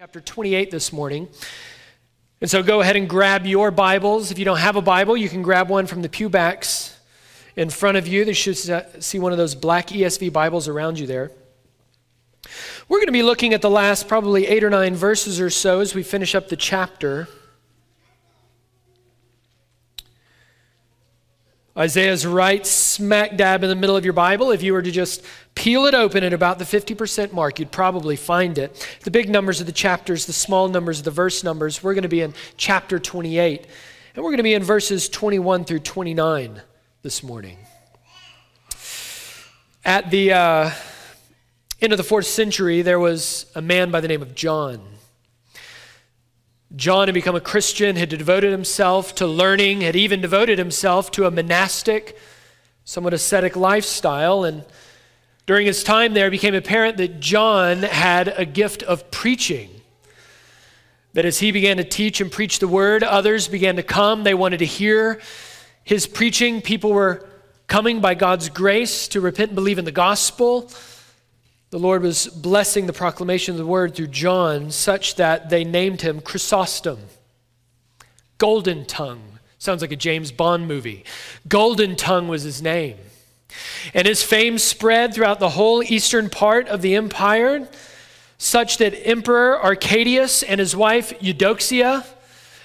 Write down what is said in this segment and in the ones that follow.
chapter 28 this morning. And so go ahead and grab your Bibles. If you don't have a Bible, you can grab one from the pewbacks in front of you. They should uh, see one of those black ESV Bibles around you there. We're going to be looking at the last probably eight or nine verses or so as we finish up the chapter. Isaiah's right smack dab in the middle of your Bible. If you were to just peel it open at about the 50% mark, you'd probably find it. The big numbers of the chapters, the small numbers of the verse numbers. We're going to be in chapter 28, and we're going to be in verses 21 through 29 this morning. At the uh, end of the fourth century, there was a man by the name of John. John had become a Christian, had devoted himself to learning, had even devoted himself to a monastic, somewhat ascetic lifestyle. And during his time there, it became apparent that John had a gift of preaching. That as he began to teach and preach the word, others began to come. They wanted to hear his preaching. People were coming by God's grace to repent and believe in the gospel. The Lord was blessing the proclamation of the word through John, such that they named him Chrysostom. Golden Tongue. Sounds like a James Bond movie. Golden Tongue was his name. And his fame spread throughout the whole eastern part of the empire, such that Emperor Arcadius and his wife Eudoxia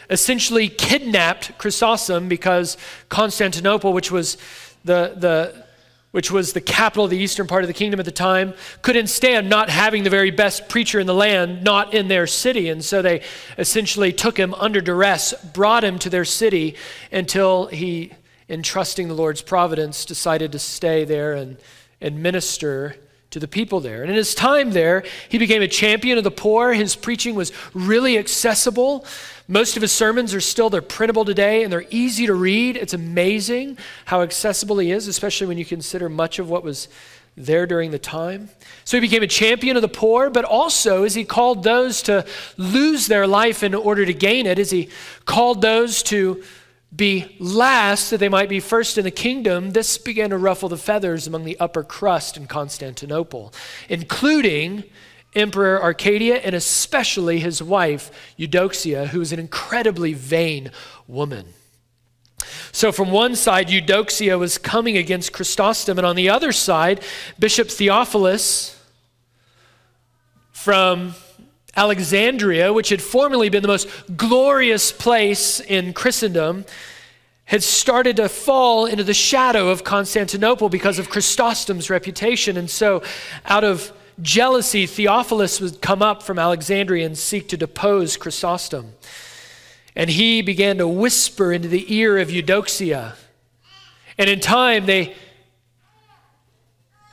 essentially kidnapped Chrysostom because Constantinople, which was the, the which was the capital of the eastern part of the kingdom at the time, couldn't stand not having the very best preacher in the land not in their city. And so they essentially took him under duress, brought him to their city until he, in trusting the Lord's providence, decided to stay there and, and minister to the people there. And in his time there, he became a champion of the poor. His preaching was really accessible. Most of his sermons are still, they're printable today and they're easy to read. It's amazing how accessible he is, especially when you consider much of what was there during the time. So he became a champion of the poor, but also as he called those to lose their life in order to gain it, as he called those to be last that they might be first in the kingdom, this began to ruffle the feathers among the upper crust in Constantinople, including Emperor Arcadia, and especially his wife, Eudoxia, who was an incredibly vain woman. So, from one side, Eudoxia was coming against Chrysostom, and on the other side, Bishop Theophilus from Alexandria, which had formerly been the most glorious place in Christendom, had started to fall into the shadow of Constantinople because of Chrysostom's reputation. And so, out of jealousy, Theophilus would come up from Alexandria and seek to depose Chrysostom. And he began to whisper into the ear of Eudoxia. And in time, they,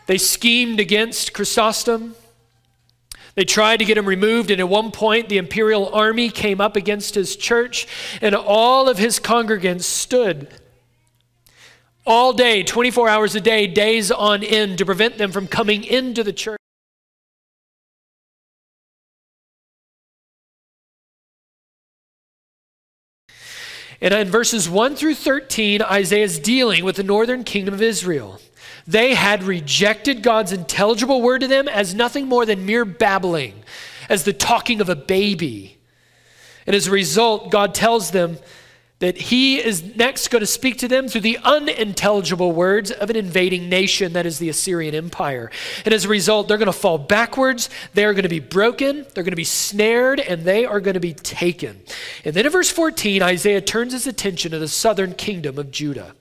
they schemed against Chrysostom. They tried to get him removed, and at one point, the imperial army came up against his church, and all of his congregants stood all day, 24 hours a day, days on end, to prevent them from coming into the church. And in verses 1 through 13, Isaiah is dealing with the northern kingdom of Israel. They had rejected God's intelligible word to them as nothing more than mere babbling, as the talking of a baby. And as a result, God tells them that he is next going to speak to them through the unintelligible words of an invading nation that is the Assyrian Empire. And as a result, they're going to fall backwards, they're going to be broken, they're going to be snared, and they are going to be taken. And then in verse 14, Isaiah turns his attention to the southern kingdom of Judah.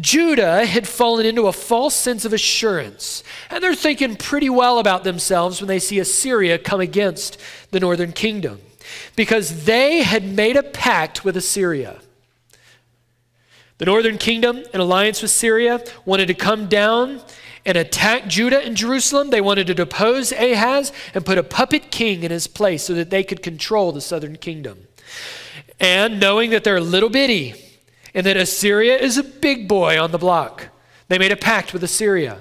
Judah had fallen into a false sense of assurance, and they're thinking pretty well about themselves when they see Assyria come against the northern kingdom because they had made a pact with Assyria. The northern kingdom, in alliance with Syria, wanted to come down and attack Judah and Jerusalem. They wanted to depose Ahaz and put a puppet king in his place so that they could control the southern kingdom. And knowing that they're a little bitty and that Assyria is a big boy on the block, they made a pact with Assyria.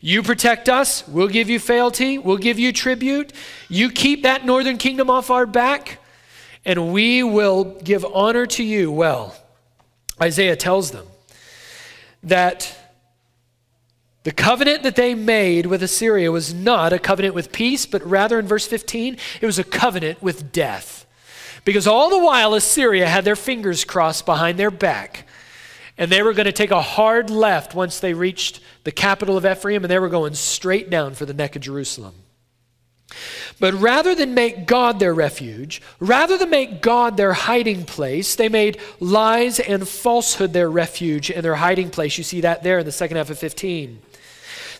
You protect us, we'll give you fealty, we'll give you tribute. You keep that northern kingdom off our back, and we will give honor to you. Well, Isaiah tells them that The covenant that they made with Assyria was not a covenant with peace, but rather in verse 15, it was a covenant with death. Because all the while Assyria had their fingers crossed behind their back, and they were going to take a hard left once they reached the capital of Ephraim, and they were going straight down for the neck of Jerusalem. But rather than make God their refuge, rather than make God their hiding place, they made lies and falsehood their refuge and their hiding place. You see that there in the second half of 15.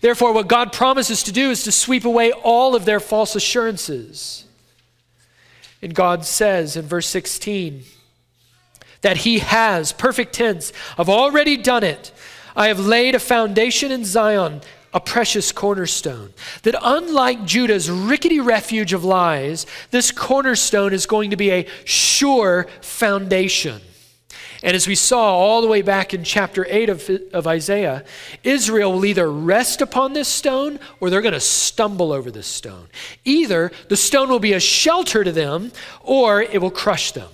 Therefore, what God promises to do is to sweep away all of their false assurances. And God says in verse 16 that He has, perfect tense, I've already done it. I have laid a foundation in Zion a precious cornerstone. That unlike Judah's rickety refuge of lies, this cornerstone is going to be a sure foundation. And as we saw all the way back in chapter 8 of, of Isaiah, Israel will either rest upon this stone or they're going to stumble over this stone. Either the stone will be a shelter to them or it will crush them.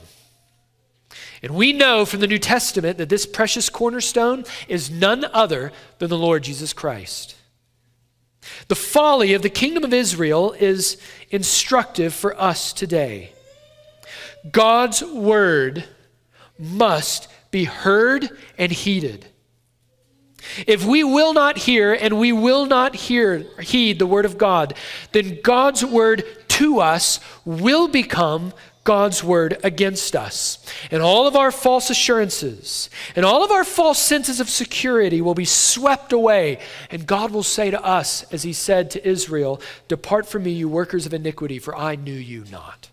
And we know from the New Testament that this precious cornerstone is none other than the Lord Jesus Christ. The folly of the kingdom of Israel is instructive for us today. God's word must be heard and heeded. If we will not hear and we will not hear heed the word of God, then God's word to us will become God's word against us. And all of our false assurances and all of our false senses of security will be swept away. And God will say to us, as he said to Israel, Depart from me, you workers of iniquity, for I knew you not.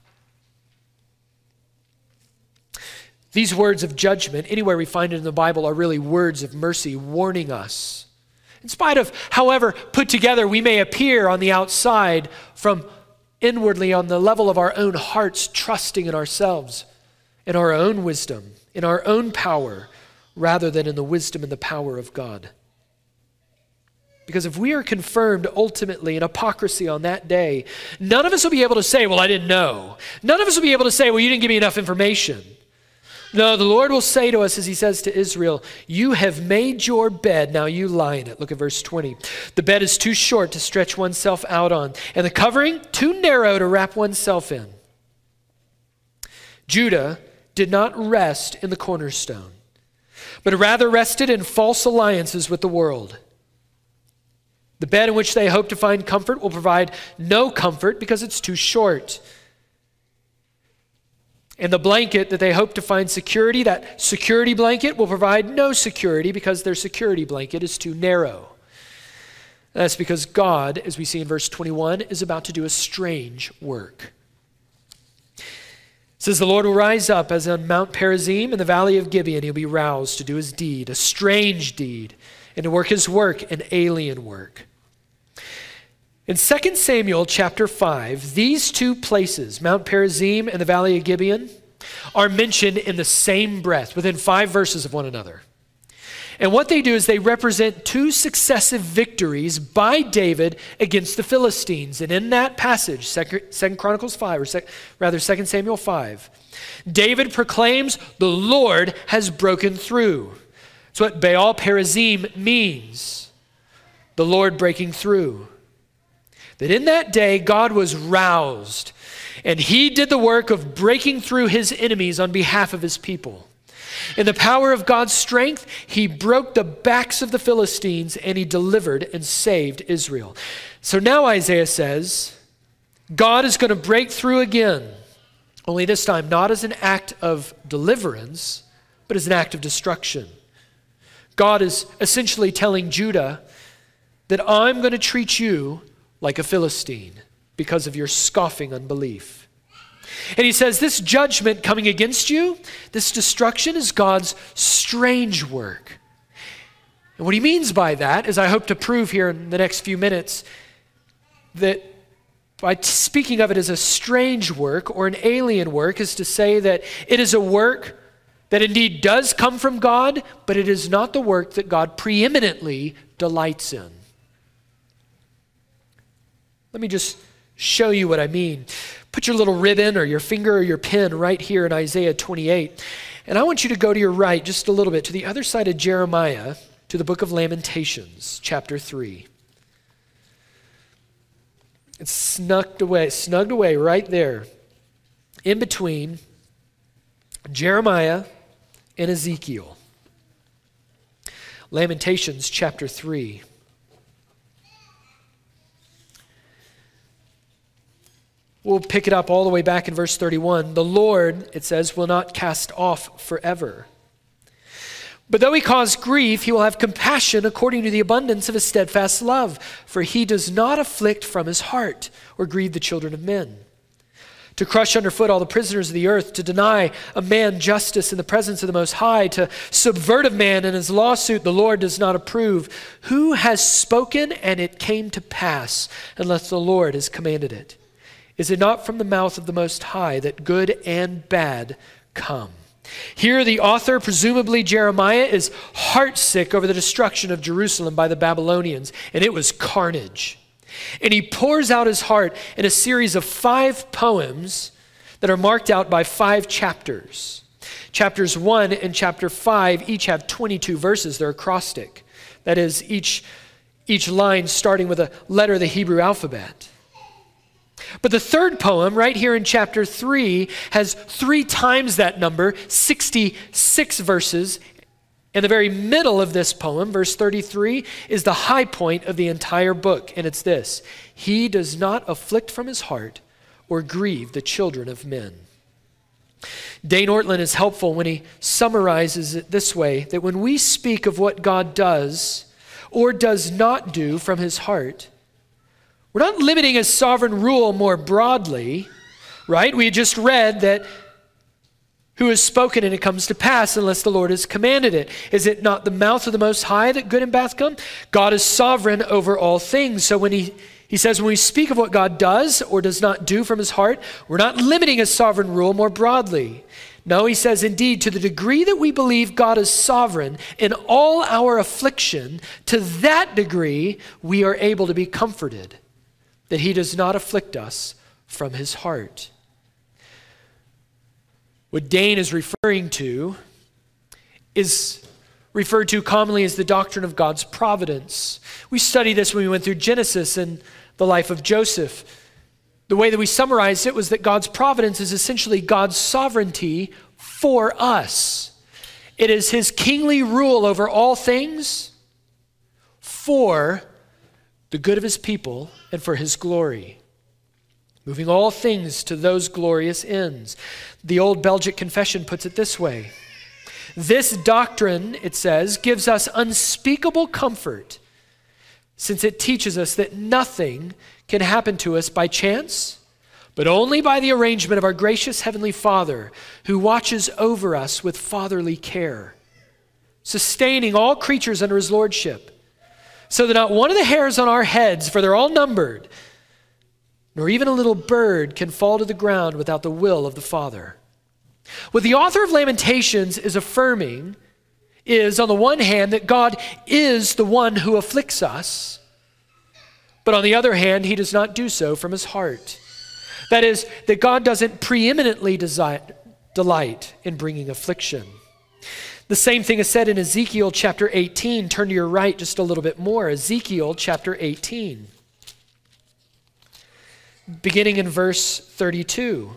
These words of judgment, anywhere we find it in the Bible, are really words of mercy warning us. In spite of however put together we may appear on the outside from inwardly on the level of our own hearts, trusting in ourselves, in our own wisdom, in our own power, rather than in the wisdom and the power of God. Because if we are confirmed ultimately in hypocrisy on that day, none of us will be able to say, Well, I didn't know. None of us will be able to say, Well, you didn't give me enough information. No, the Lord will say to us, as he says to Israel, You have made your bed, now you lie in it. Look at verse 20. The bed is too short to stretch oneself out on, and the covering too narrow to wrap oneself in. Judah did not rest in the cornerstone, but rather rested in false alliances with the world. The bed in which they hope to find comfort will provide no comfort because it's too short. And the blanket that they hope to find security, that security blanket, will provide no security because their security blanket is too narrow. That's because God, as we see in verse 21, is about to do a strange work. It says, The Lord will rise up as on Mount Perazim in the valley of Gibeon. He'll be roused to do his deed, a strange deed, and to work his work, an alien work. In 2 Samuel chapter 5, these two places, Mount Perazim and the Valley of Gibeon, are mentioned in the same breath, within five verses of one another. And what they do is they represent two successive victories by David against the Philistines. And in that passage, Second Chronicles 5, or rather 2 Samuel 5, David proclaims, The Lord has broken through. That's what Baal Perazim means the Lord breaking through that in that day God was roused and he did the work of breaking through his enemies on behalf of his people. In the power of God's strength, he broke the backs of the Philistines and he delivered and saved Israel. So now Isaiah says, God is going to break through again, only this time not as an act of deliverance, but as an act of destruction. God is essentially telling Judah that I'm going to treat you like a Philistine because of your scoffing unbelief. And he says, This judgment coming against you, this destruction is God's strange work. And what he means by that is, I hope to prove here in the next few minutes, that by speaking of it as a strange work or an alien work, is to say that it is a work that indeed does come from God, but it is not the work that God preeminently delights in. Let me just show you what I mean. Put your little ribbon or your finger or your pen right here in Isaiah 28. And I want you to go to your right just a little bit to the other side of Jeremiah to the book of Lamentations, chapter 3. It's snugged away, snugged away right there in between Jeremiah and Ezekiel. Lamentations chapter 3. We'll pick it up all the way back in verse 31. The Lord, it says, will not cast off forever. But though he cause grief, he will have compassion according to the abundance of his steadfast love, for he does not afflict from his heart or grieve the children of men. To crush underfoot all the prisoners of the earth, to deny a man justice in the presence of the Most High, to subvert a man in his lawsuit the Lord does not approve. Who has spoken and it came to pass, unless the Lord has commanded it? Is it not from the mouth of the Most High that good and bad come? Here, the author, presumably Jeremiah, is heartsick over the destruction of Jerusalem by the Babylonians, and it was carnage. And he pours out his heart in a series of five poems that are marked out by five chapters. Chapters 1 and chapter 5 each have 22 verses. They're acrostic. That is, each, each line starting with a letter of the Hebrew alphabet. But the third poem, right here in chapter 3, has three times that number, 66 verses. And the very middle of this poem, verse 33, is the high point of the entire book. And it's this He does not afflict from his heart or grieve the children of men. Dane Ortlund is helpful when he summarizes it this way that when we speak of what God does or does not do from his heart, we're not limiting his sovereign rule more broadly, right? We just read that who has spoken and it comes to pass unless the Lord has commanded it. Is it not the mouth of the Most High that good and bad come? God is sovereign over all things. So when he, he says, when we speak of what God does or does not do from his heart, we're not limiting his sovereign rule more broadly. No, he says, indeed, to the degree that we believe God is sovereign in all our affliction, to that degree we are able to be comforted that he does not afflict us from his heart. What Dane is referring to is referred to commonly as the doctrine of God's providence. We studied this when we went through Genesis and the life of Joseph. The way that we summarized it was that God's providence is essentially God's sovereignty for us. It is his kingly rule over all things for the good of his people, and for his glory. Moving all things to those glorious ends. The old Belgic confession puts it this way This doctrine, it says, gives us unspeakable comfort since it teaches us that nothing can happen to us by chance, but only by the arrangement of our gracious Heavenly Father who watches over us with fatherly care, sustaining all creatures under his lordship so that not one of the hairs on our heads, for they're all numbered, nor even a little bird can fall to the ground without the will of the Father. What the author of Lamentations is affirming is, on the one hand, that God is the one who afflicts us, but on the other hand, he does not do so from his heart. That is, that God doesn't preeminently delight in bringing affliction. The same thing is said in Ezekiel chapter 18. Turn to your right just a little bit more. Ezekiel chapter 18, beginning in verse 32.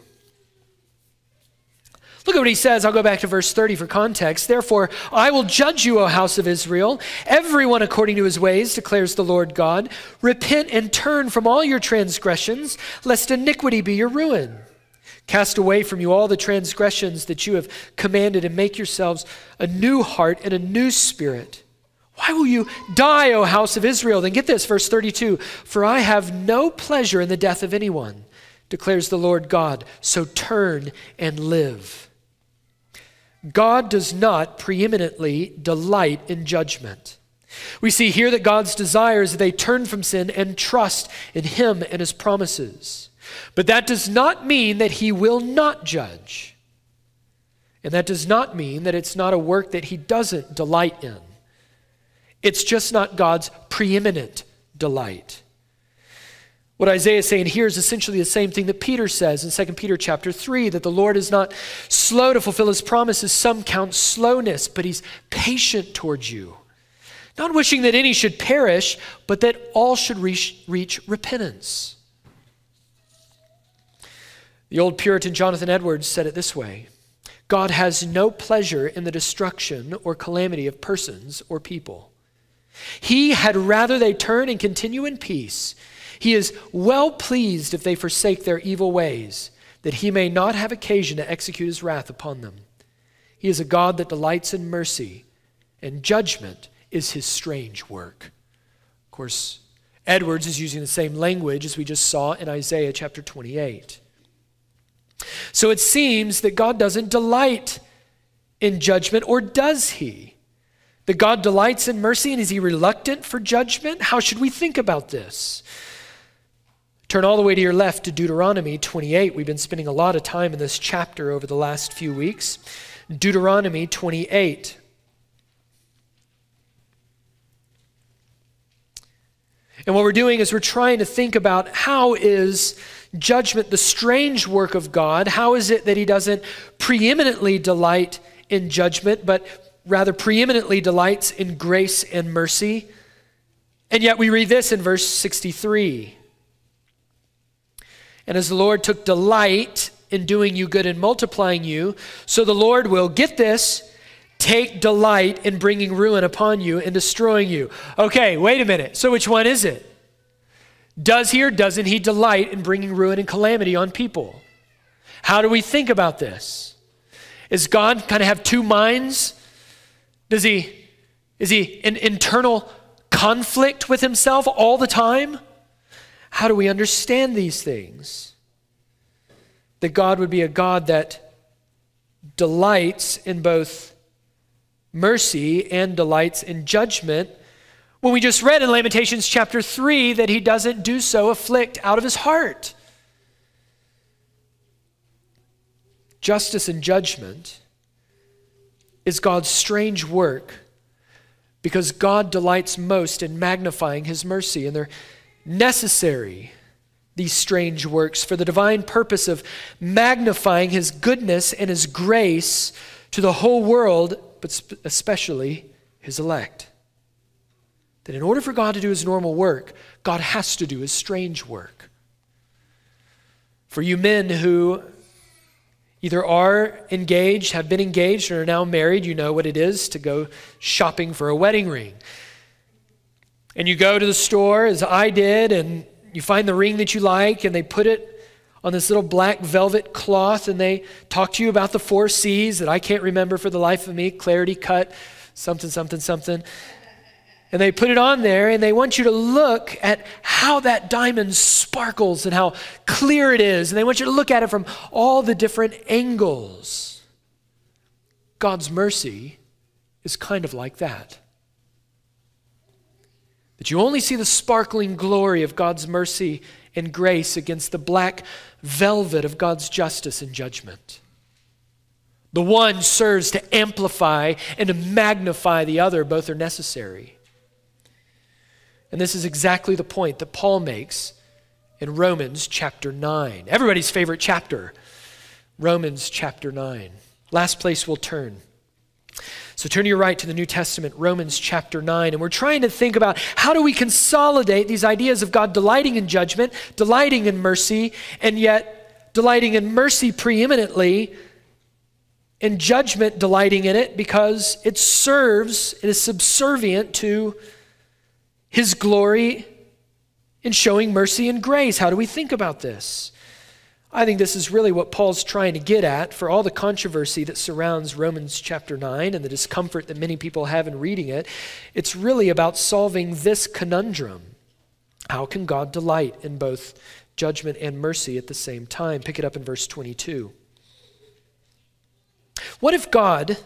Look at what he says. I'll go back to verse 30 for context. Therefore, I will judge you, O house of Israel, everyone according to his ways, declares the Lord God. Repent and turn from all your transgressions, lest iniquity be your ruin. Cast away from you all the transgressions that you have commanded, and make yourselves a new heart and a new spirit. Why will you die, O house of Israel? Then get this, verse 32 For I have no pleasure in the death of anyone, declares the Lord God. So turn and live. God does not preeminently delight in judgment. We see here that God's desire is that they turn from sin and trust in Him and His promises. But that does not mean that he will not judge. And that does not mean that it's not a work that he doesn't delight in. It's just not God's preeminent delight. What Isaiah is saying here is essentially the same thing that Peter says in 2 Peter chapter 3 that the Lord is not slow to fulfill his promises. Some count slowness, but he's patient towards you not wishing that any should perish, but that all should reach, reach repentance. The old Puritan Jonathan Edwards said it this way God has no pleasure in the destruction or calamity of persons or people. He had rather they turn and continue in peace. He is well pleased if they forsake their evil ways, that he may not have occasion to execute his wrath upon them. He is a God that delights in mercy, and judgment is his strange work. Of course, Edwards is using the same language as we just saw in Isaiah chapter 28. So it seems that God doesn't delight in judgment, or does he? That God delights in mercy, and is he reluctant for judgment? How should we think about this? Turn all the way to your left to Deuteronomy 28. We've been spending a lot of time in this chapter over the last few weeks. Deuteronomy 28. And what we're doing is we're trying to think about how is judgment the strange work of God? How is it that he doesn't preeminently delight in judgment, but rather preeminently delights in grace and mercy? And yet we read this in verse 63. And as the Lord took delight in doing you good and multiplying you, so the Lord will, get this, take delight in bringing ruin upon you and destroying you. Okay, wait a minute. So which one is it? Does he or doesn't he delight in bringing ruin and calamity on people? How do we think about this? Is God kind of have two minds? Does he is he in internal conflict with himself all the time? How do we understand these things? That God would be a God that delights in both mercy and delights in judgment when we just read in Lamentations chapter 3 that he doesn't do so afflict out of his heart. Justice and judgment is God's strange work because God delights most in magnifying his mercy, and they're necessary, these strange works, for the divine purpose of magnifying his goodness and his grace to the whole world, but especially his elect. That in order for God to do his normal work, God has to do his strange work. For you men who either are engaged, have been engaged, or are now married, you know what it is to go shopping for a wedding ring. And you go to the store, as I did, and you find the ring that you like, and they put it on this little black velvet cloth, and they talk to you about the four C's that I can't remember for the life of me clarity, cut, something, something, something. And they put it on there and they want you to look at how that diamond sparkles and how clear it is. And they want you to look at it from all the different angles. God's mercy is kind of like that. That you only see the sparkling glory of God's mercy and grace against the black velvet of God's justice and judgment. The one serves to amplify and to magnify the other, both are necessary. And this is exactly the point that Paul makes in Romans chapter 9. Everybody's favorite chapter, Romans chapter 9. Last place we'll turn. So turn your right to the New Testament, Romans chapter 9. And we're trying to think about how do we consolidate these ideas of God delighting in judgment, delighting in mercy, and yet delighting in mercy preeminently, and judgment delighting in it because it serves, it is subservient to his glory in showing mercy and grace. How do we think about this? I think this is really what Paul's trying to get at for all the controversy that surrounds Romans chapter 9 and the discomfort that many people have in reading it. It's really about solving this conundrum. How can God delight in both judgment and mercy at the same time? Pick it up in verse 22. What if God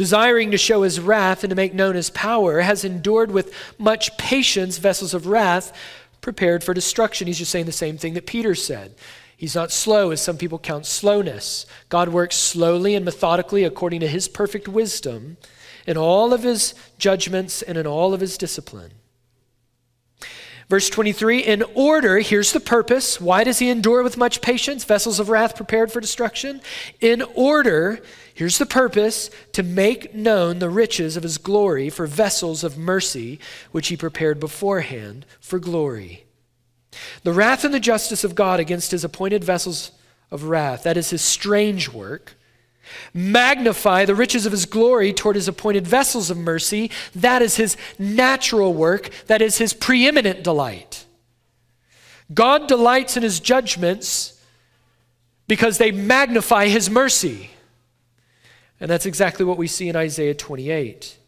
desiring to show his wrath and to make known his power, has endured with much patience vessels of wrath prepared for destruction. He's just saying the same thing that Peter said. He's not slow, as some people count slowness. God works slowly and methodically according to his perfect wisdom in all of his judgments and in all of his discipline. Verse 23 In order, here's the purpose. Why does he endure with much patience? Vessels of wrath prepared for destruction. In order, here's the purpose to make known the riches of his glory for vessels of mercy, which he prepared beforehand for glory. The wrath and the justice of God against his appointed vessels of wrath, that is his strange work Magnify the riches of his glory toward his appointed vessels of mercy. That is his natural work, that is his preeminent delight. God delights in his judgments because they magnify his mercy. And that's exactly what we see in Isaiah 28.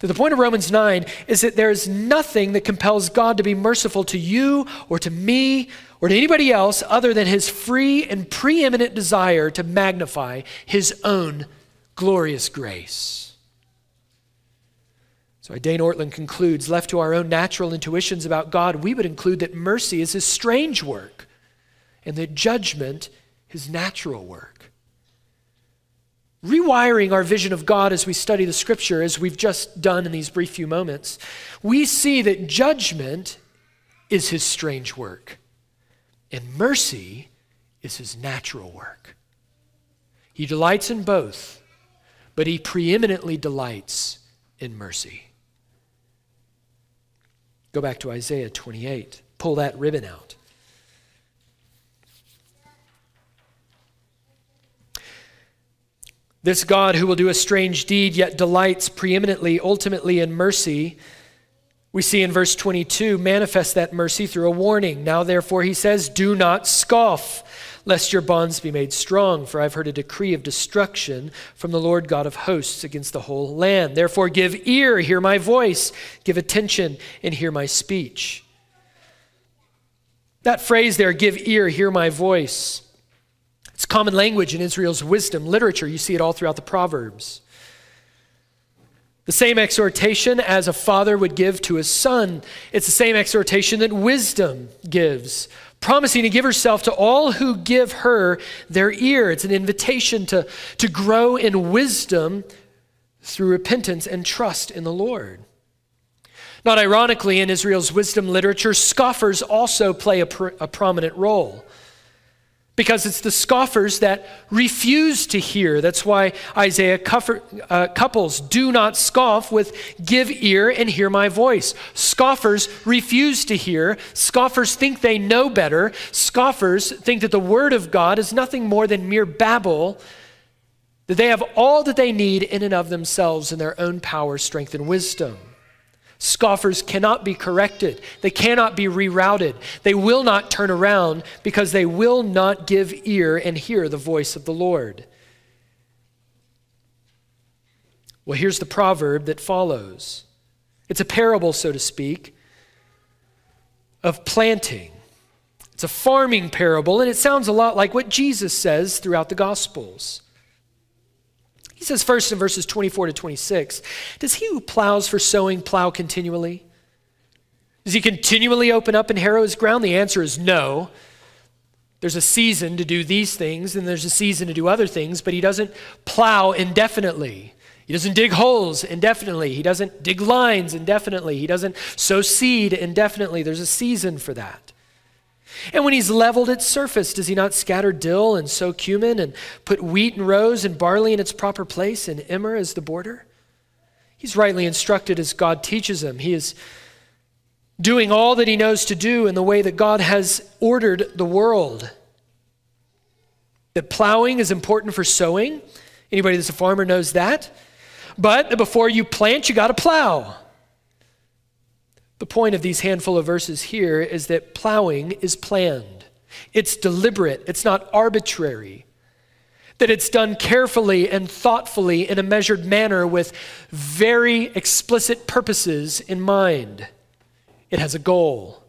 That the point of Romans 9 is that there is nothing that compels God to be merciful to you or to me or to anybody else other than his free and preeminent desire to magnify his own glorious grace. So Dane Ortlund concludes left to our own natural intuitions about God, we would include that mercy is his strange work and that judgment his natural work. Rewiring our vision of God as we study the scripture, as we've just done in these brief few moments, we see that judgment is his strange work and mercy is his natural work. He delights in both, but he preeminently delights in mercy. Go back to Isaiah 28. Pull that ribbon out. This God who will do a strange deed yet delights preeminently, ultimately in mercy we see in verse 22 manifest that mercy through a warning. Now, therefore, he says, Do not scoff, lest your bonds be made strong, for I've heard a decree of destruction from the Lord God of hosts against the whole land. Therefore, give ear, hear my voice, give attention, and hear my speech. That phrase there, give ear, hear my voice, it's common language in Israel's wisdom literature. You see it all throughout the Proverbs. The same exhortation as a father would give to his son. It's the same exhortation that wisdom gives, promising to give herself to all who give her their ear. It's an invitation to, to grow in wisdom through repentance and trust in the Lord. Not ironically, in Israel's wisdom literature, scoffers also play a, pr- a prominent role because it's the scoffers that refuse to hear. That's why Isaiah uh, couples do not scoff with give ear and hear my voice. Scoffers refuse to hear. Scoffers think they know better. Scoffers think that the word of God is nothing more than mere babble, that they have all that they need in and of themselves in their own power, strength, and wisdom. Scoffers cannot be corrected. They cannot be rerouted. They will not turn around because they will not give ear and hear the voice of the Lord. Well, here's the proverb that follows it's a parable, so to speak, of planting. It's a farming parable, and it sounds a lot like what Jesus says throughout the Gospels. He says first in verses 24 to 26 Does he who plows for sowing plow continually? Does he continually open up and harrow his ground? The answer is no. There's a season to do these things, and there's a season to do other things, but he doesn't plow indefinitely. He doesn't dig holes indefinitely. He doesn't dig lines indefinitely. He doesn't sow seed indefinitely. There's a season for that. And when he's leveled its surface, does he not scatter dill and sow cumin and put wheat and rows and barley in its proper place and emmer as the border? He's rightly instructed as God teaches him. He is doing all that he knows to do in the way that God has ordered the world. That plowing is important for sowing. Anybody that's a farmer knows that. But before you plant, you got to plow. The point of these handful of verses here is that plowing is planned, it's deliberate, it's not arbitrary. That it's done carefully and thoughtfully in a measured manner with very explicit purposes in mind. It has a goal.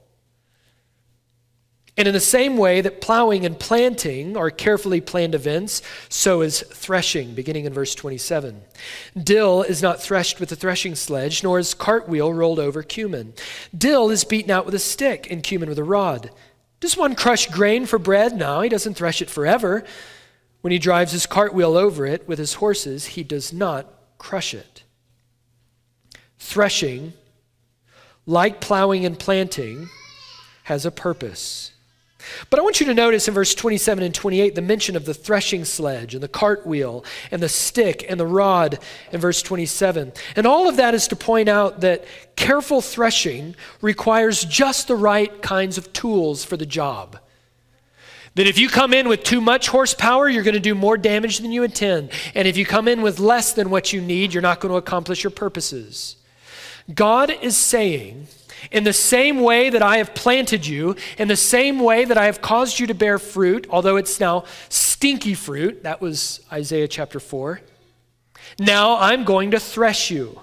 And in the same way that plowing and planting are carefully planned events, so is threshing, beginning in verse 27. Dill is not threshed with a threshing sledge, nor is cartwheel rolled over cumin. Dill is beaten out with a stick, and cumin with a rod. Does one crush grain for bread? No, he doesn't thresh it forever. When he drives his cartwheel over it with his horses, he does not crush it. Threshing like plowing and planting, has a purpose. But I want you to notice in verse 27 and 28 the mention of the threshing sledge and the cartwheel and the stick and the rod in verse 27. And all of that is to point out that careful threshing requires just the right kinds of tools for the job. That if you come in with too much horsepower, you're going to do more damage than you intend. And if you come in with less than what you need, you're not going to accomplish your purposes. God is saying, in the same way that I have planted you, in the same way that I have caused you to bear fruit, although it's now stinky fruit, that was Isaiah chapter 4. Now I'm going to thresh you.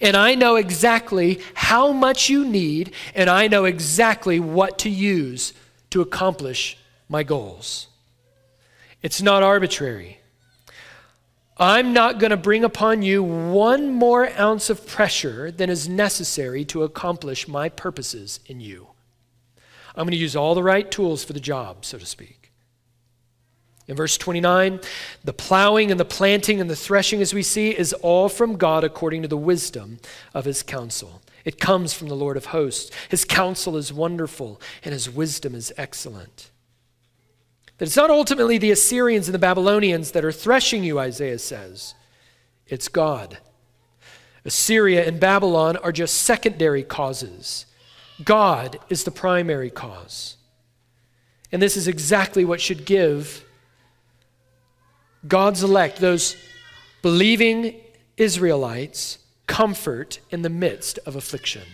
And I know exactly how much you need, and I know exactly what to use to accomplish my goals. It's not arbitrary. I'm not going to bring upon you one more ounce of pressure than is necessary to accomplish my purposes in you. I'm going to use all the right tools for the job, so to speak. In verse 29, the plowing and the planting and the threshing, as we see, is all from God according to the wisdom of his counsel. It comes from the Lord of hosts. His counsel is wonderful, and his wisdom is excellent. That it's not ultimately the Assyrians and the Babylonians that are threshing you, Isaiah says. It's God. Assyria and Babylon are just secondary causes. God is the primary cause. And this is exactly what should give God's elect, those believing Israelites, comfort in the midst of affliction.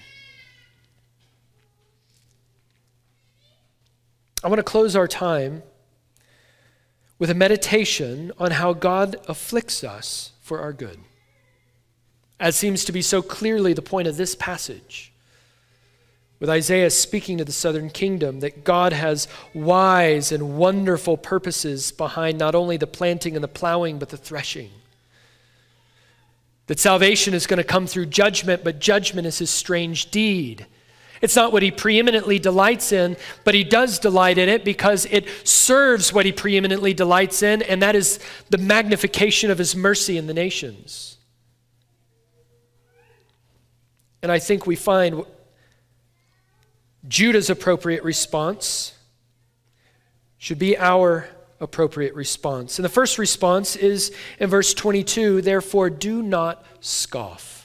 I want to close our time with a meditation on how God afflicts us for our good, as seems to be so clearly the point of this passage. With Isaiah speaking to the southern kingdom, that God has wise and wonderful purposes behind not only the planting and the plowing, but the threshing. That salvation is going to come through judgment, but judgment is his strange deed. It's not what he preeminently delights in, but he does delight in it because it serves what he preeminently delights in, and that is the magnification of his mercy in the nations. And I think we find Judah's appropriate response should be our appropriate response. And the first response is in verse 22 therefore, do not scoff.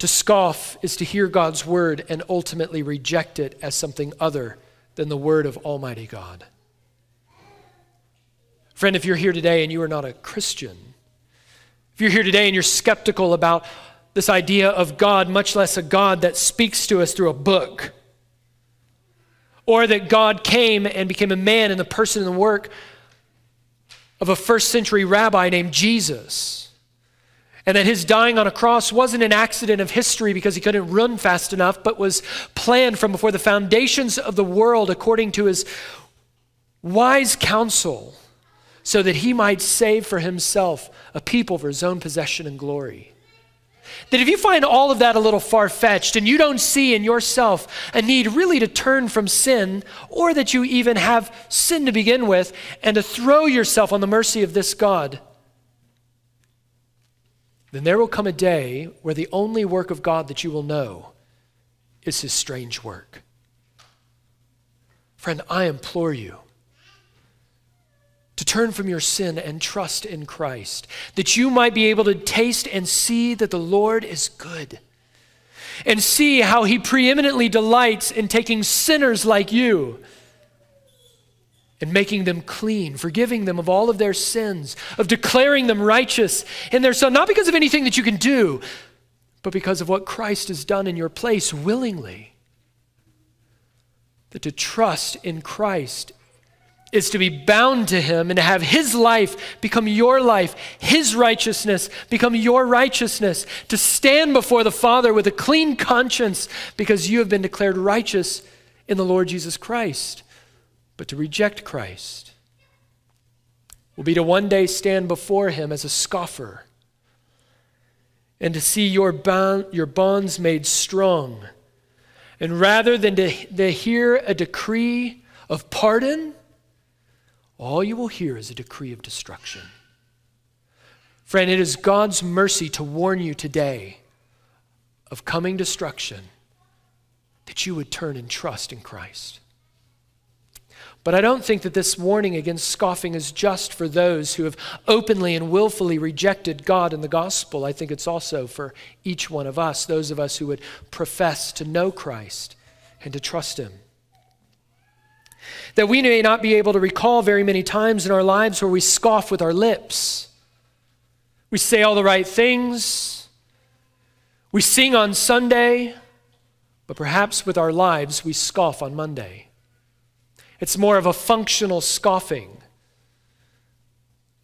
To scoff is to hear God's word and ultimately reject it as something other than the word of Almighty God. Friend, if you're here today and you are not a Christian, if you're here today and you're skeptical about this idea of God, much less a God that speaks to us through a book, or that God came and became a man in the person and the work of a first century rabbi named Jesus and that his dying on a cross wasn't an accident of history because he couldn't run fast enough, but was planned from before the foundations of the world according to his wise counsel, so that he might save for himself a people for his own possession and glory. That if you find all of that a little far fetched and you don't see in yourself a need really to turn from sin, or that you even have sin to begin with, and to throw yourself on the mercy of this God, then there will come a day where the only work of God that you will know is his strange work. Friend, I implore you to turn from your sin and trust in Christ, that you might be able to taste and see that the Lord is good, and see how he preeminently delights in taking sinners like you and making them clean, forgiving them of all of their sins, of declaring them righteous in their Son, not because of anything that you can do, but because of what Christ has done in your place willingly. That to trust in Christ is to be bound to Him and to have His life become your life, His righteousness become your righteousness, to stand before the Father with a clean conscience because you have been declared righteous in the Lord Jesus Christ. But to reject Christ will be to one day stand before him as a scoffer and to see your, bond, your bonds made strong. And rather than to, to hear a decree of pardon, all you will hear is a decree of destruction. Friend, it is God's mercy to warn you today of coming destruction that you would turn and trust in Christ. But I don't think that this warning against scoffing is just for those who have openly and willfully rejected God and the gospel. I think it's also for each one of us, those of us who would profess to know Christ and to trust Him. That we may not be able to recall very many times in our lives where we scoff with our lips we say all the right things. We sing on Sunday, but perhaps with our lives we scoff on Monday. It's more of a functional scoffing,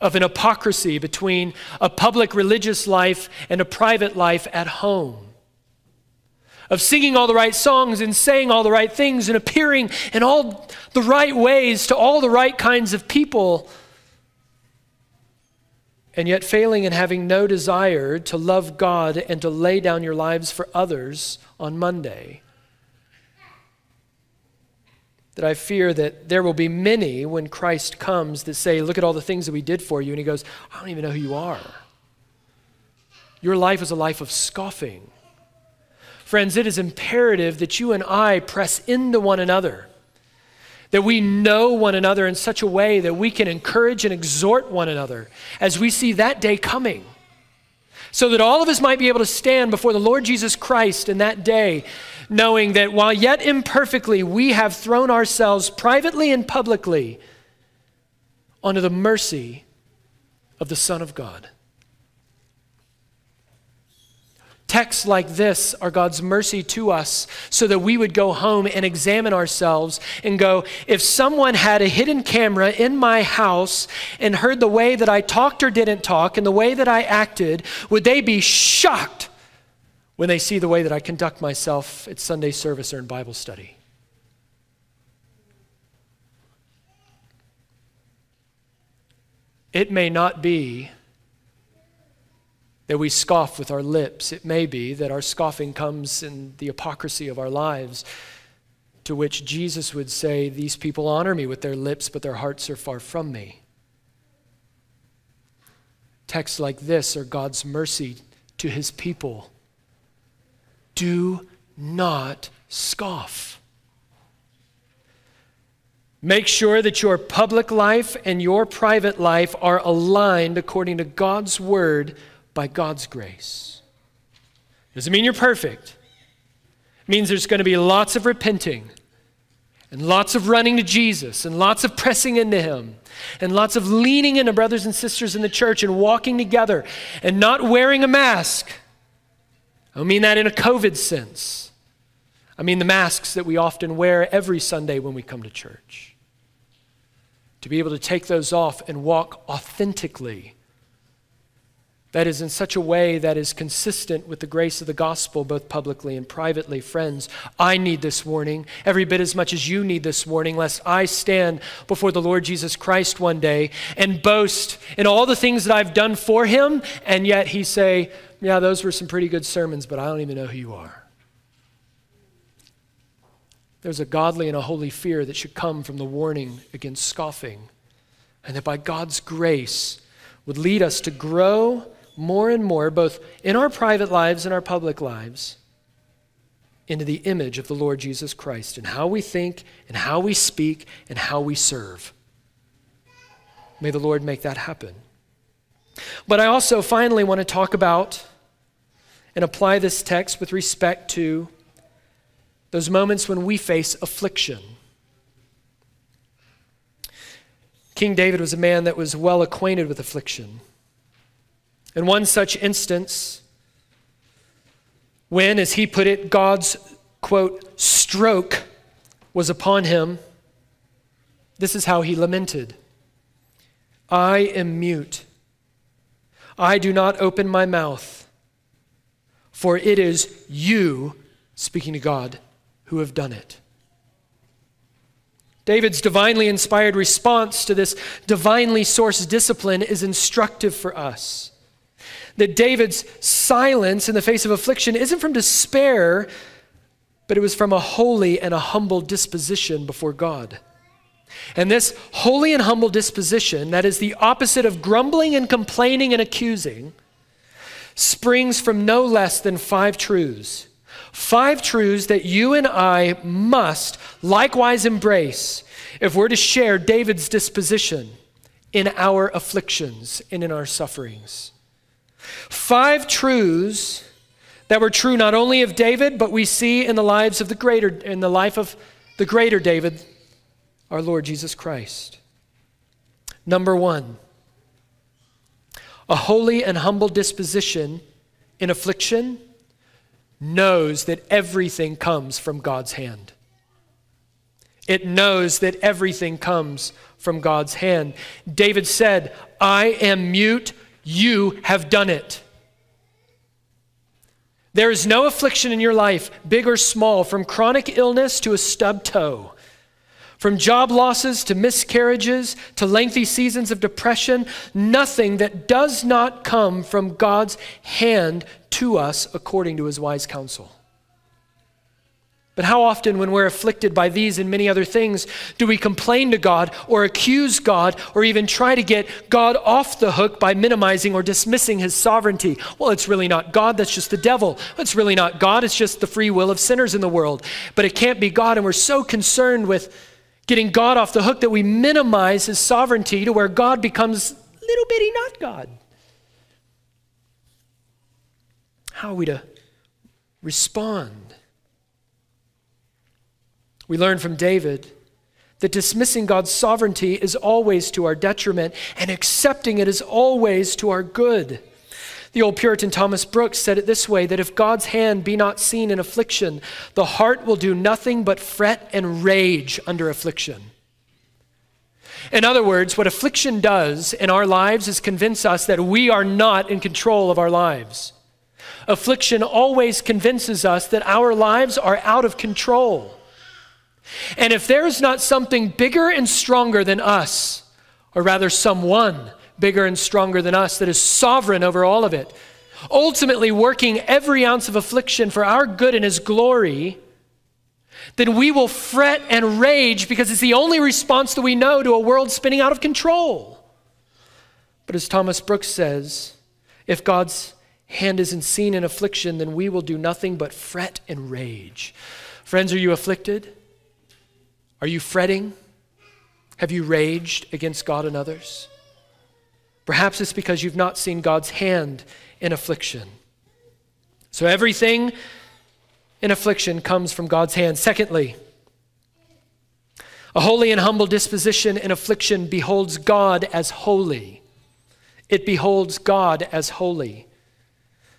of an hypocrisy between a public religious life and a private life at home. Of singing all the right songs and saying all the right things and appearing in all the right ways to all the right kinds of people and yet failing and having no desire to love God and to lay down your lives for others on Monday. That I fear that there will be many when Christ comes that say, Look at all the things that we did for you. And he goes, I don't even know who you are. Your life is a life of scoffing. Friends, it is imperative that you and I press into one another that we know one another in such a way that we can encourage and exhort one another as we see that day coming. So that all of us might be able to stand before the Lord Jesus Christ in that day, knowing that while yet imperfectly, we have thrown ourselves privately and publicly onto the mercy of the Son of God. Texts like this are God's mercy to us so that we would go home and examine ourselves and go, if someone had a hidden camera in my house and heard the way that I talked or didn't talk and the way that I acted, would they be shocked when they see the way that I conduct myself at Sunday service or in Bible study? It may not be that we scoff with our lips. It may be that our scoffing comes in the hypocrisy of our lives, to which Jesus would say, These people honor me with their lips, but their hearts are far from me. Texts like this are God's mercy to his people. Do not scoff. Make sure that your public life and your private life are aligned according to God's word by God's grace. Doesn't mean you're perfect. It means there's going to be lots of repenting and lots of running to Jesus and lots of pressing into Him and lots of leaning into brothers and sisters in the church and walking together and not wearing a mask. I don't mean that in a COVID sense. I mean the masks that we often wear every Sunday when we come to church. To be able to take those off and walk authentically that is in such a way that is consistent with the grace of the gospel, both publicly and privately. Friends, I need this warning every bit as much as you need this warning, lest I stand before the Lord Jesus Christ one day and boast in all the things that I've done for him, and yet he say, Yeah, those were some pretty good sermons, but I don't even know who you are. There's a godly and a holy fear that should come from the warning against scoffing, and that by God's grace would lead us to grow more and more, both in our private lives and our public lives, into the image of the Lord Jesus Christ and how we think and how we speak and how we serve. May the Lord make that happen. But I also finally want to talk about and apply this text with respect to those moments when we face affliction. King David was a man that was well acquainted with affliction. In one such instance, when, as he put it, God's, quote, stroke was upon him, this is how he lamented I am mute. I do not open my mouth, for it is you, speaking to God, who have done it. David's divinely inspired response to this divinely sourced discipline is instructive for us that David's silence in the face of affliction isn't from despair, but it was from a holy and a humble disposition before God. And this holy and humble disposition, that is the opposite of grumbling and complaining and accusing, springs from no less than five truths. Five truths that you and I must likewise embrace if we're to share David's disposition in our afflictions and in our sufferings. Five truths that were true not only of David, but we see in the lives of the greater in the life of the greater David, our Lord Jesus Christ. Number 1. A holy and humble disposition in affliction knows that everything comes from God's hand. It knows that everything comes from God's hand. David said, I am mute, you have done it. There is no affliction in your life, big or small, from chronic illness to a stubbed toe, from job losses to miscarriages to lengthy seasons of depression, nothing that does not come from God's hand to us according to his wise counsel. But how often, when we're afflicted by these and many other things, do we complain to God or accuse God or even try to get God off the hook by minimizing or dismissing his sovereignty? Well, it's really not God, that's just the devil. It's really not God, it's just the free will of sinners in the world. But it can't be God, and we're so concerned with getting God off the hook that we minimize his sovereignty to where God becomes little bitty not God. How are we to respond? We learn from David that dismissing God's sovereignty is always to our detriment, and accepting it is always to our good. The old Puritan Thomas Brooks said it this way that if God's hand be not seen in affliction, the heart will do nothing but fret and rage under affliction. In other words, what affliction does in our lives is convince us that we are not in control of our lives. Affliction always convinces us that our lives are out of control. And if there is not something bigger and stronger than us, or rather someone bigger and stronger than us that is sovereign over all of it, ultimately working every ounce of affliction for our good and his glory, then we will fret and rage because it's the only response that we know to a world spinning out of control. But as Thomas Brooks says, if God's hand isn't seen in affliction, then we will do nothing but fret and rage. Friends, are you afflicted? Are you fretting? Have you raged against God and others? Perhaps it's because you've not seen God's hand in affliction. So everything in affliction comes from God's hand. Secondly, a holy and humble disposition in affliction beholds God as holy. It beholds God as holy.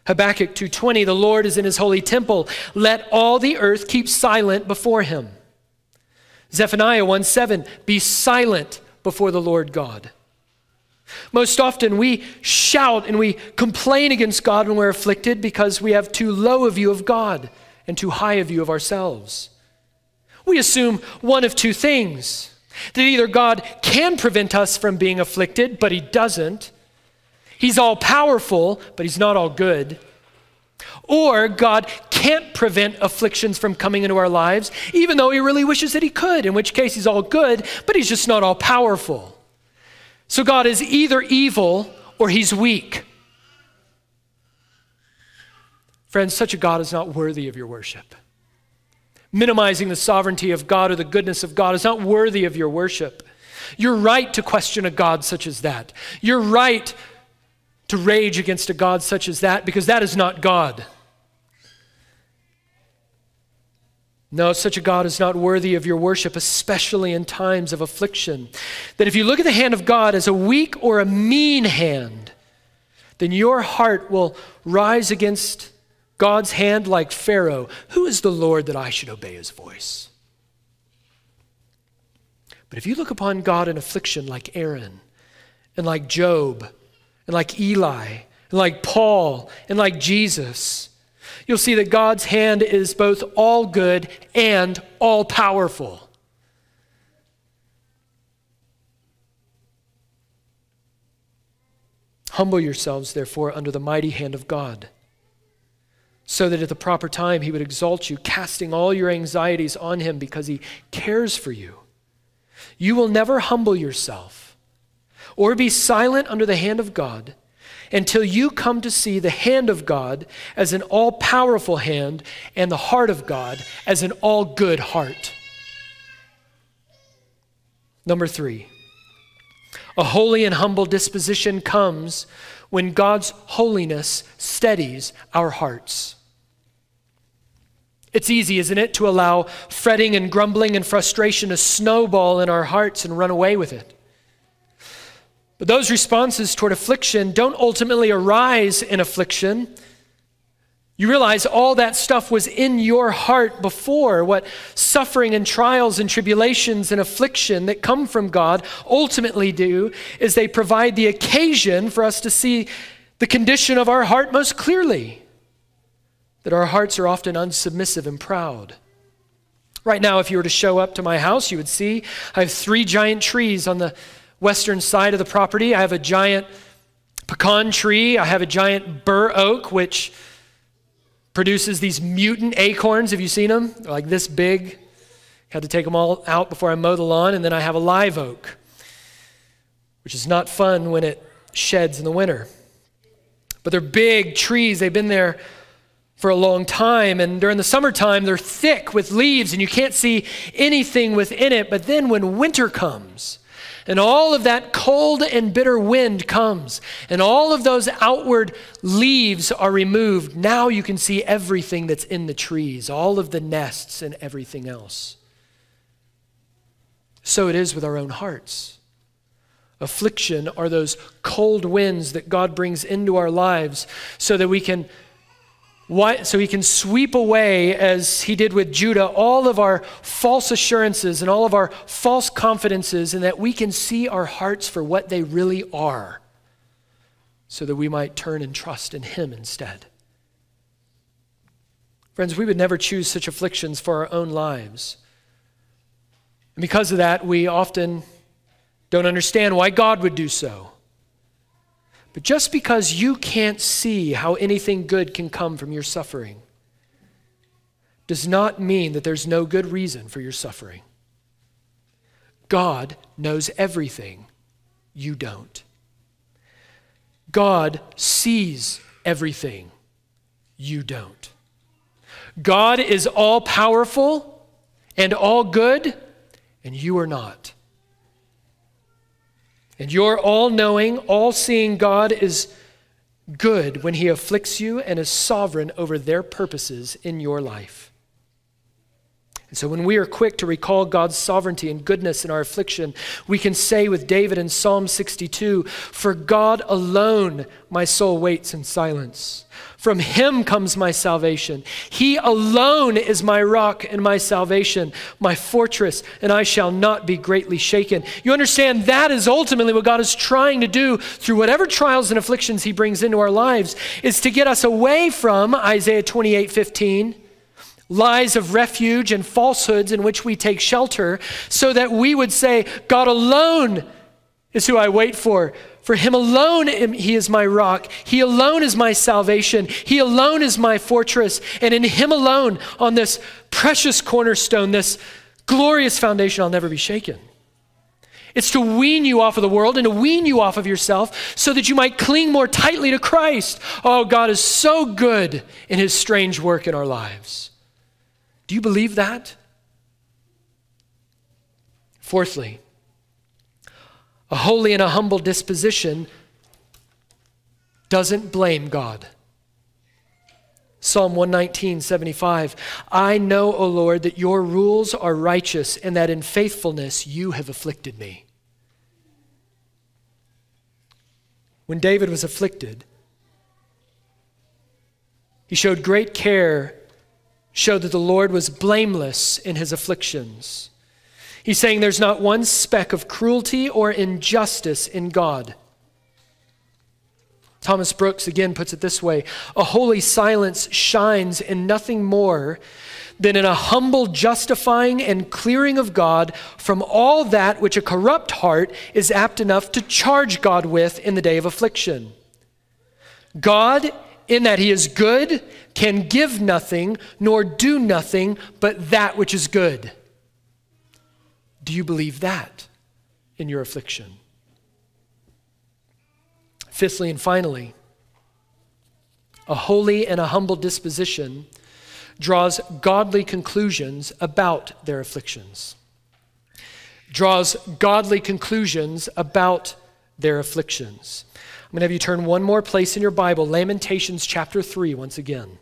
Habakkuk 2:20 The Lord is in his holy temple let all the earth keep silent before him Zephaniah 1:7 be silent before the Lord God. Most often we shout and we complain against God when we're afflicted because we have too low a view of God and too high a view of ourselves. We assume one of two things that either God can prevent us from being afflicted, but He doesn't. He's all powerful, but He's not all good. Or God can't prevent afflictions from coming into our lives, even though He really wishes that He could, in which case He's all good, but He's just not all powerful. So God is either evil or He's weak. Friends, such a God is not worthy of your worship. Minimizing the sovereignty of God or the goodness of God is not worthy of your worship. You're right to question a God such as that. You're right to rage against a God such as that because that is not God. No, such a God is not worthy of your worship, especially in times of affliction. That if you look at the hand of God as a weak or a mean hand, then your heart will rise against God's hand like Pharaoh. Who is the Lord that I should obey his voice? But if you look upon God in affliction like Aaron and like Job and like Eli and like Paul and like Jesus, you'll see that God's hand is both all good and all powerful. Humble yourselves, therefore, under the mighty hand of God, so that at the proper time he would exalt you, casting all your anxieties on him because he cares for you. You will never humble yourself or be silent under the hand of God until you come to see the hand of God as an all powerful hand and the heart of God as an all good heart. Number three, a holy and humble disposition comes when God's holiness steadies our hearts. It's easy, isn't it, to allow fretting and grumbling and frustration to snowball in our hearts and run away with it. But those responses toward affliction don't ultimately arise in affliction. You realize all that stuff was in your heart before. What suffering and trials and tribulations and affliction that come from God ultimately do is they provide the occasion for us to see the condition of our heart most clearly. That our hearts are often unsubmissive and proud. Right now, if you were to show up to my house, you would see I have three giant trees on the western side of the property. I have a giant pecan tree. I have a giant bur oak, which produces these mutant acorns. Have you seen them? They're like this big. Had to take them all out before I mow the lawn. And then I have a live oak, which is not fun when it sheds in the winter. But they're big trees. They've been there for a long time. And during the summertime, they're thick with leaves and you can't see anything within it. But then when winter comes, and all of that cold and bitter wind comes, and all of those outward leaves are removed. Now you can see everything that's in the trees, all of the nests and everything else. So it is with our own hearts. Affliction are those cold winds that God brings into our lives so that we can why, so he can sweep away, as he did with Judah, all of our false assurances and all of our false confidences, and that we can see our hearts for what they really are, so that we might turn and trust in him instead. Friends, we would never choose such afflictions for our own lives. And because of that, we often don't understand why God would do so. But just because you can't see how anything good can come from your suffering does not mean that there's no good reason for your suffering. God knows everything. You don't. God sees everything. You don't. God is all powerful and all good, and you are not. And your all knowing, all seeing God is good when he afflicts you and is sovereign over their purposes in your life. And so when we are quick to recall God's sovereignty and goodness in our affliction, we can say with David in Psalm 62 For God alone my soul waits in silence. From him comes my salvation. He alone is my rock and my salvation, my fortress, and I shall not be greatly shaken. You understand that is ultimately what God is trying to do through whatever trials and afflictions he brings into our lives is to get us away from Isaiah 28 15 lies of refuge and falsehoods in which we take shelter, so that we would say, God alone is who I wait for. For him alone, he is my rock. He alone is my salvation. He alone is my fortress. And in him alone, on this precious cornerstone, this glorious foundation, I'll never be shaken. It's to wean you off of the world and to wean you off of yourself so that you might cling more tightly to Christ. Oh, God is so good in his strange work in our lives. Do you believe that? Fourthly, a holy and a humble disposition doesn't blame God. Psalm 119, 75. I know, O Lord, that your rules are righteous and that in faithfulness you have afflicted me. When David was afflicted, he showed great care, showed that the Lord was blameless in his afflictions. He's saying there's not one speck of cruelty or injustice in God. Thomas Brooks again puts it this way A holy silence shines in nothing more than in a humble justifying and clearing of God from all that which a corrupt heart is apt enough to charge God with in the day of affliction. God, in that He is good, can give nothing nor do nothing but that which is good. Do you believe that in your affliction? Fifthly and finally, a holy and a humble disposition draws godly conclusions about their afflictions. Draws godly conclusions about their afflictions. I'm going to have you turn one more place in your Bible, Lamentations chapter 3, once again.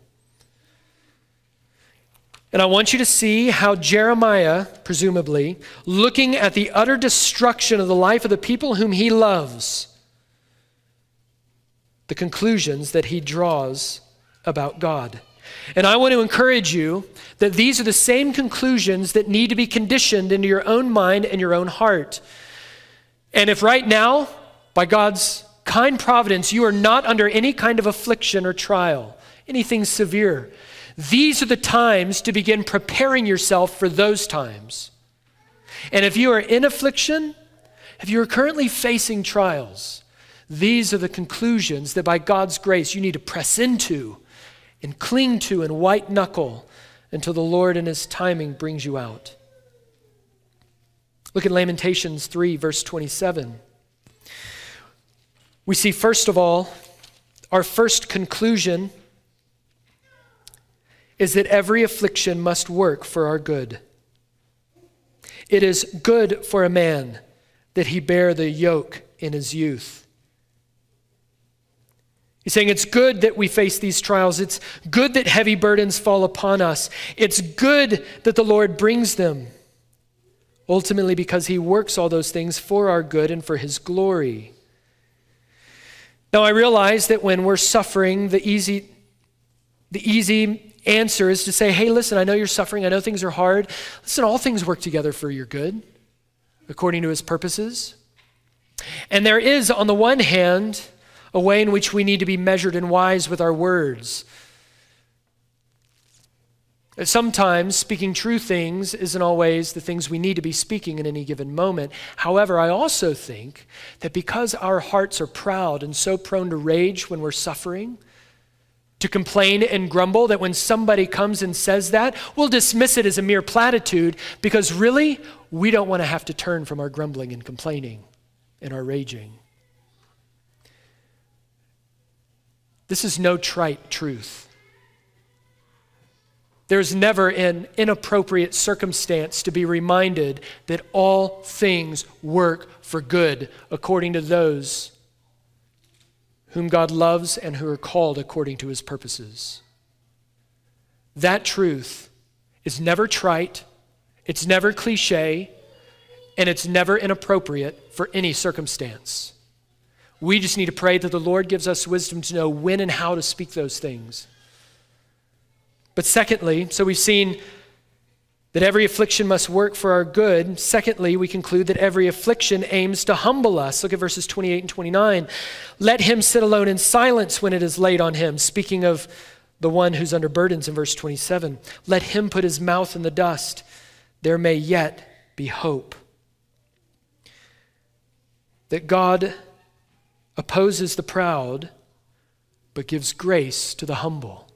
And I want you to see how Jeremiah, presumably, looking at the utter destruction of the life of the people whom he loves, the conclusions that he draws about God. And I want to encourage you that these are the same conclusions that need to be conditioned into your own mind and your own heart. And if right now, by God's kind providence, you are not under any kind of affliction or trial, anything severe, these are the times to begin preparing yourself for those times. And if you are in affliction, if you are currently facing trials, these are the conclusions that by God's grace you need to press into and cling to and white knuckle until the Lord in His timing brings you out. Look at Lamentations 3, verse 27. We see, first of all, our first conclusion is that every affliction must work for our good. It is good for a man that he bear the yoke in his youth. He's saying it's good that we face these trials. It's good that heavy burdens fall upon us. It's good that the Lord brings them, ultimately, because he works all those things for our good and for his glory. Now, I realize that when we're suffering, the easy, the easy answer is to say, hey, listen, I know you're suffering. I know things are hard. Listen, all things work together for your good, according to his purposes. And there is, on the one hand, a way in which we need to be measured and wise with our words. Sometimes speaking true things isn't always the things we need to be speaking in any given moment. However, I also think that because our hearts are proud and so prone to rage when we're suffering, to complain and grumble, that when somebody comes and says that, we'll dismiss it as a mere platitude because really, we don't want to have to turn from our grumbling and complaining and our raging. This is no trite truth. There's never an inappropriate circumstance to be reminded that all things work for good according to those whom God loves and who are called according to his purposes. That truth is never trite, it's never cliche, and it's never inappropriate for any circumstance. We just need to pray that the Lord gives us wisdom to know when and how to speak those things. But secondly, so we've seen that every affliction must work for our good. Secondly, we conclude that every affliction aims to humble us. Look at verses 28 and 29. Let him sit alone in silence when it is laid on him. Speaking of the one who's under burdens in verse 27. Let him put his mouth in the dust. There may yet be hope. That God opposes the proud, but gives grace to the humble.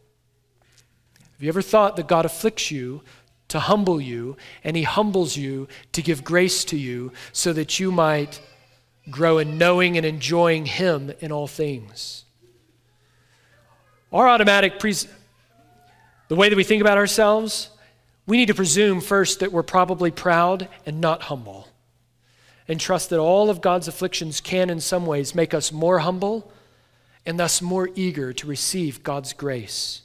Have you ever thought that God afflicts you to humble you, and He humbles you to give grace to you so that you might grow in knowing and enjoying Him in all things? Our automatic, pres- the way that we think about ourselves, we need to presume first that we're probably proud and not humble and trust that all of God's afflictions can, in some ways, make us more humble and thus more eager to receive God's grace.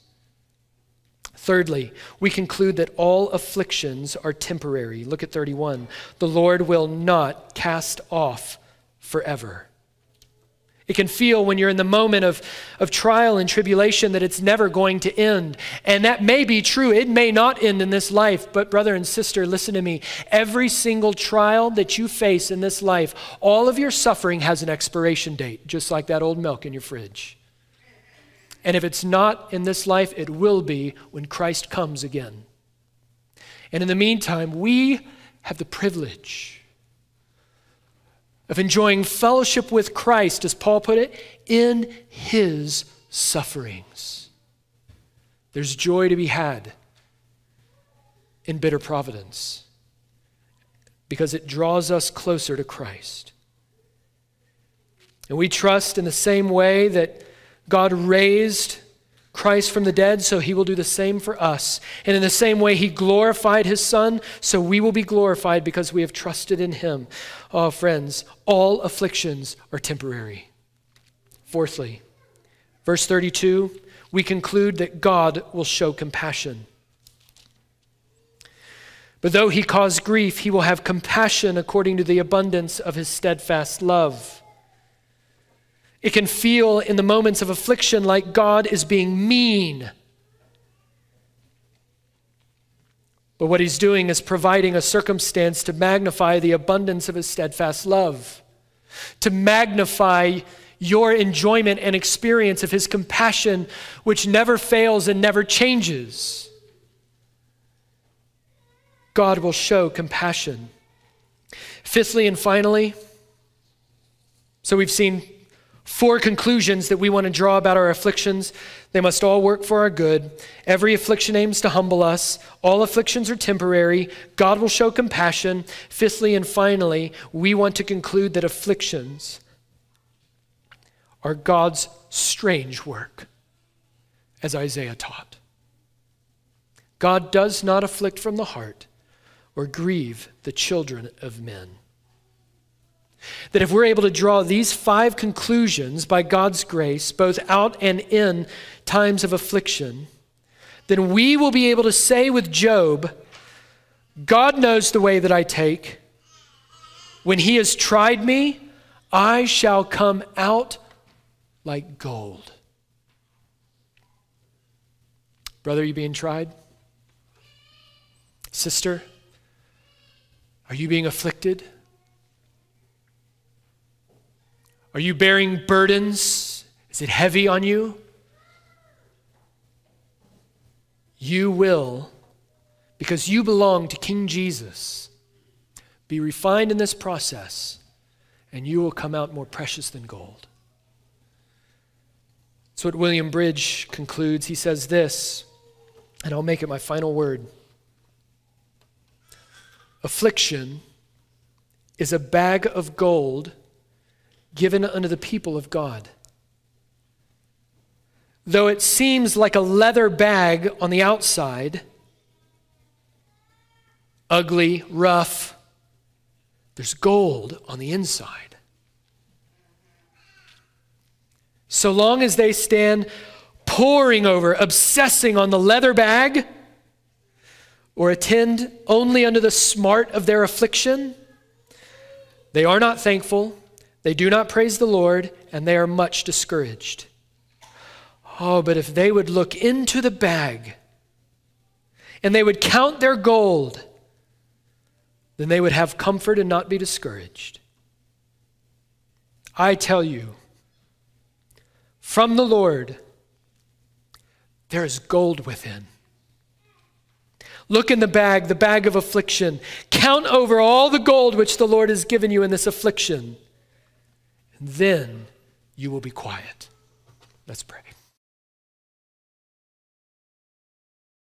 Thirdly, we conclude that all afflictions are temporary. Look at 31. The Lord will not cast off forever. It can feel when you're in the moment of, of trial and tribulation that it's never going to end. And that may be true. It may not end in this life. But, brother and sister, listen to me. Every single trial that you face in this life, all of your suffering has an expiration date, just like that old milk in your fridge. And if it's not in this life, it will be when Christ comes again. And in the meantime, we have the privilege of enjoying fellowship with Christ, as Paul put it, in his sufferings. There's joy to be had in bitter providence. because it draws us closer to Christ. And we trust in the same way that God raised Christ from the dead, so he will do the same for us. And in the same way he glorified his Son, so we will be glorified because we have trusted in him. Oh, friends, all afflictions are temporary. Fourthly, verse 32, we conclude that God will show compassion. But though he cause grief, he will have compassion according to the abundance of his steadfast love. It can feel in the moments of affliction like God is being mean. But what he's doing is providing a circumstance to magnify the abundance of his steadfast love, to magnify your enjoyment and experience of his compassion, which never fails and never changes. God will show compassion. Fifthly and finally, so we've seen four conclusions that we want to draw about our afflictions. They must all work for our good. Every affliction aims to humble us. All afflictions are temporary. God will show compassion. Fifthly and finally, we want to conclude that afflictions are God's strange work, as Isaiah taught. God does not afflict from the heart or grieve the children of men. That if we're able to draw these five conclusions by God's grace, both out and in times of affliction, then we will be able to say with Job, God knows the way that I take. When he has tried me, I shall come out like gold. Brother, are you being tried? Sister, are you being afflicted? Are you bearing burdens? Is it heavy on you? You will, because you belong to King Jesus, be refined in this process, and you will come out more precious than gold. That's what William Bridge concludes. He says this, and I'll make it my final word. Affliction is a bag of gold given unto the people of God. Though it seems like a leather bag on the outside, ugly, rough, there's gold on the inside. So long as they stand poring over, obsessing on the leather bag, or attend only unto the smart of their affliction, they are not thankful, they do not praise the Lord, and they are much discouraged. Oh, but if they would look into the bag and they would count their gold, then they would have comfort and not be discouraged. I tell you, from the Lord, there is gold within. Look in the bag, the bag of affliction. Count over all the gold which the Lord has given you in this affliction. Then you will be quiet. Let's pray.